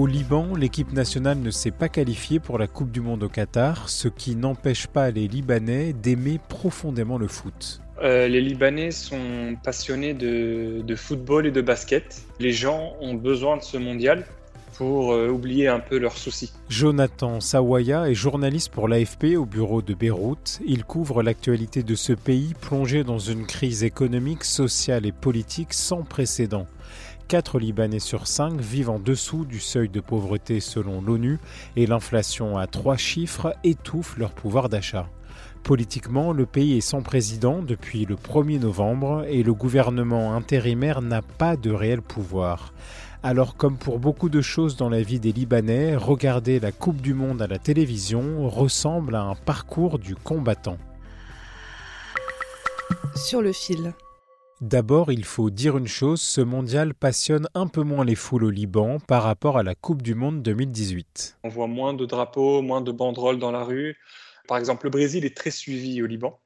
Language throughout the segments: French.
Au Liban, l'équipe nationale ne s'est pas qualifiée pour la Coupe du Monde au Qatar, ce qui n'empêche pas les Libanais d'aimer profondément le foot. Euh, les Libanais sont passionnés de, de football et de basket. Les gens ont besoin de ce mondial pour euh, oublier un peu leurs soucis. Jonathan Sawaya est journaliste pour l'AFP au bureau de Beyrouth. Il couvre l'actualité de ce pays plongé dans une crise économique, sociale et politique sans précédent. 4 Libanais sur 5 vivent en dessous du seuil de pauvreté selon l'ONU et l'inflation à trois chiffres étouffe leur pouvoir d'achat. Politiquement, le pays est sans président depuis le 1er novembre et le gouvernement intérimaire n'a pas de réel pouvoir. Alors comme pour beaucoup de choses dans la vie des Libanais, regarder la Coupe du Monde à la télévision ressemble à un parcours du combattant. Sur le fil. D'abord, il faut dire une chose, ce mondial passionne un peu moins les foules au Liban par rapport à la Coupe du Monde 2018. On voit moins de drapeaux, moins de banderoles dans la rue. Par exemple, le Brésil est très suivi au Liban.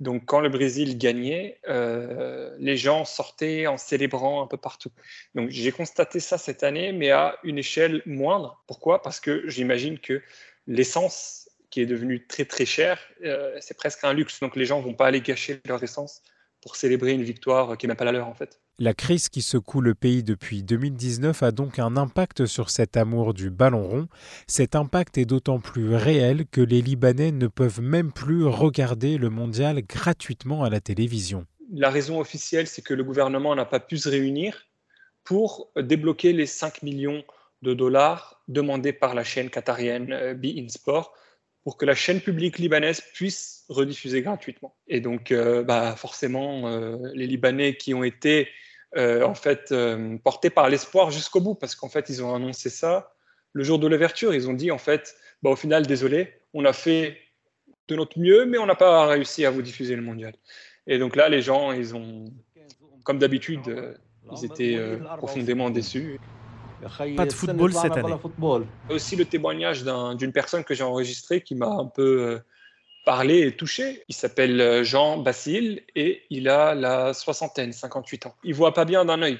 Donc quand le Brésil gagnait, euh, les gens sortaient en célébrant un peu partout. Donc j'ai constaté ça cette année, mais à une échelle moindre. Pourquoi? Parce que j'imagine que l'essence, qui est devenue très très chère, euh, c'est presque un luxe. Donc les gens vont pas aller gâcher leur essence pour célébrer une victoire qui n'est même pas la leur en fait. La crise qui secoue le pays depuis 2019 a donc un impact sur cet amour du ballon rond. Cet impact est d'autant plus réel que les Libanais ne peuvent même plus regarder le mondial gratuitement à la télévision. La raison officielle, c'est que le gouvernement n'a pas pu se réunir pour débloquer les 5 millions de dollars demandés par la chaîne qatarienne euh, Be In Sport pour que la chaîne publique libanaise puisse rediffuser gratuitement. Et donc, euh, bah, forcément, euh, les Libanais qui ont été euh, en fait portés par l'espoir jusqu'au bout, parce qu'en fait, ils ont annoncé ça le jour de l'ouverture. Ils ont dit, en fait, bah, au final, désolé, on a fait de notre mieux, mais on n'a pas réussi à vous diffuser le mondial. Et donc là, les gens, ils ont, comme d'habitude, ils étaient profondément déçus. Pas de football cette année. Aussi le témoignage d'un- d'une personne que j'ai enregistrée qui m'a un peu euh, parlé et touché. Il s'appelle euh, Jean Basile et il a la soixantaine, 58 ans. Il voit pas bien d'un œil.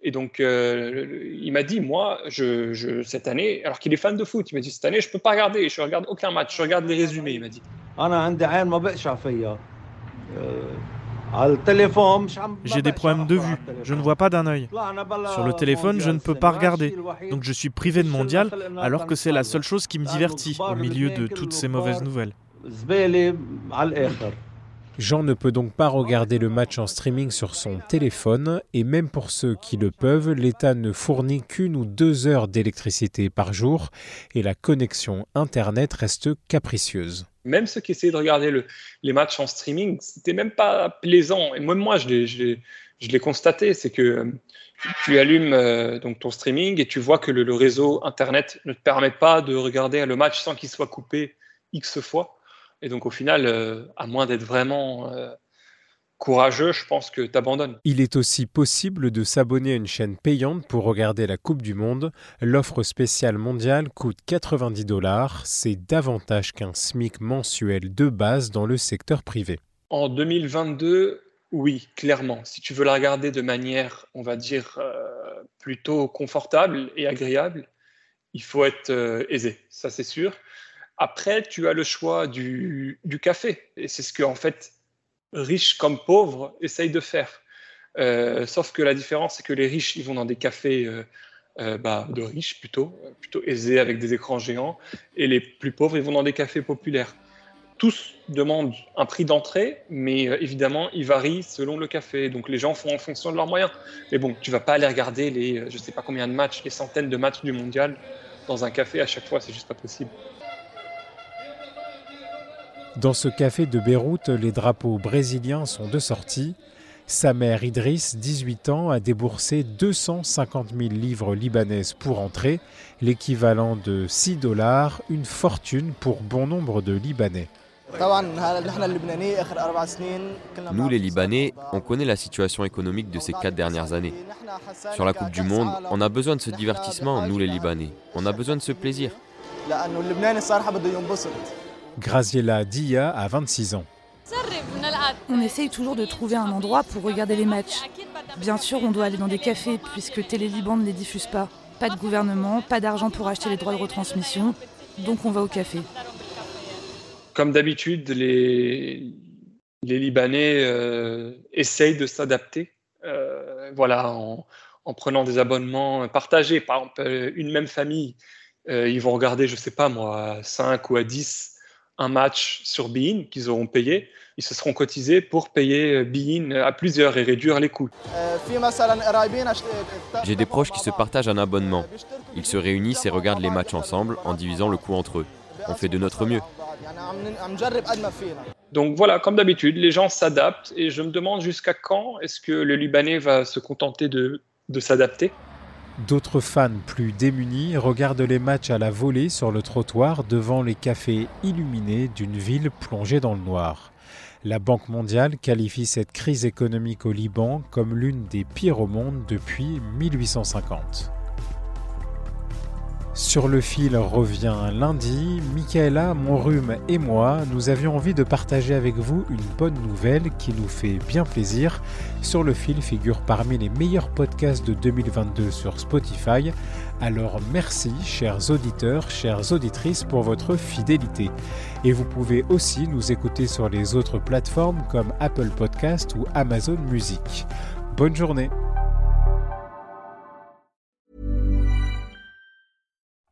Et donc, euh, il m'a dit, moi, je, je- cette année, alors qu'il est fan de foot, il m'a dit, cette année, je peux pas regarder, je regarde aucun match, je regarde les résumés, il m'a dit. J'ai des problèmes de vue, je ne vois pas d'un œil. Sur le téléphone, je ne peux pas regarder, donc je suis privé de mondial, alors que c'est la seule chose qui me divertit au milieu de toutes ces mauvaises nouvelles. Jean ne peut donc pas regarder le match en streaming sur son téléphone et même pour ceux qui le peuvent, l'État ne fournit qu'une ou deux heures d'électricité par jour et la connexion Internet reste capricieuse. Même ceux qui essayaient de regarder le- les matchs en streaming, c'était même pas plaisant. Et même moi, je l'ai, constaté, c'est que euh, tu, allumes euh, donc ton streaming et tu vois que le, réseau Internet ne te permet pas de regarder le match sans qu'il soit coupé X fois. Et donc au final, euh, à moins d'être vraiment courageux, je pense que tu abandonnes. Il est aussi possible de s'abonner à une chaîne payante pour regarder la Coupe du Monde. L'offre spéciale mondiale coûte 90 dollars. C'est davantage qu'un SMIC mensuel de base dans le secteur privé. En 2022, oui, clairement. Si tu veux la regarder de manière, on va dire, euh, plutôt confortable et agréable, il faut être euh, aisé, ça c'est sûr. Après, tu as le choix du, du café. Et c'est ce que, en fait, riches comme pauvres essayent de faire. Euh, sauf que la différence, c'est que les riches, ils vont dans des cafés euh, euh, bah, de riches plutôt, plutôt aisés avec des écrans géants. Et les plus pauvres, ils vont dans des cafés populaires tous demandent un prix d'entrée, mais évidemment, il varie selon le café. Donc les gens font en fonction de leurs moyens. Mais bon, tu vas pas aller regarder les, je sais pas combien de matchs, les centaines de matchs du mondial dans un café à chaque fois, c'est juste pas possible. Dans ce café de Beyrouth, les drapeaux brésiliens sont de sortie. Sa mère Idriss, 18 ans, a déboursé 250 000 livres libanaises pour entrer, l'équivalent de 6 dollars, une fortune pour bon nombre de Libanais. Nous, les Libanais, on connaît la situation économique de ces quatre dernières années. Sur la Coupe du Monde, on a besoin de ce divertissement, nous les Libanais. On a besoin de ce plaisir. Graziella Dia a 26 ans. On essaye toujours de trouver un endroit pour regarder les matchs. Bien sûr, on doit aller dans des cafés puisque Télé Liban ne les diffuse pas. Pas de gouvernement, pas d'argent pour acheter les droits de retransmission, donc on va au café. Comme d'habitude, les, les Libanais euh, essayent de s'adapter. Euh, voilà, en, en, prenant des abonnements partagés. Par exemple, une même famille, euh, ils vont regarder, je sais pas moi, à 5 ou à 10 un match sur Bein qu'ils auront payé, ils se seront cotisés pour payer Bein à plusieurs et réduire les coûts. J'ai des proches qui se partagent un abonnement. Ils se réunissent et regardent les matchs ensemble en divisant le coût entre eux. On fait de notre mieux. Donc voilà, comme d'habitude, les gens s'adaptent et je me demande jusqu'à quand est-ce que le Libanais va se contenter de, de s'adapter D'autres fans plus démunis regardent les matchs à la volée sur le trottoir devant les cafés illuminés d'une ville plongée dans le noir. La Banque mondiale qualifie cette crise économique au Liban comme l'une des pires au monde depuis 1850. Sur le fil revient lundi. Michaela, Monrume et moi, nous avions envie de partager avec vous une bonne nouvelle qui nous fait bien plaisir. Sur le fil figure parmi les meilleurs podcasts de 2022 sur Spotify. Alors merci, chers auditeurs, chères auditrices, pour votre fidélité. Et vous pouvez aussi nous écouter sur les autres plateformes comme Apple Podcast ou Amazon Music. Bonne journée.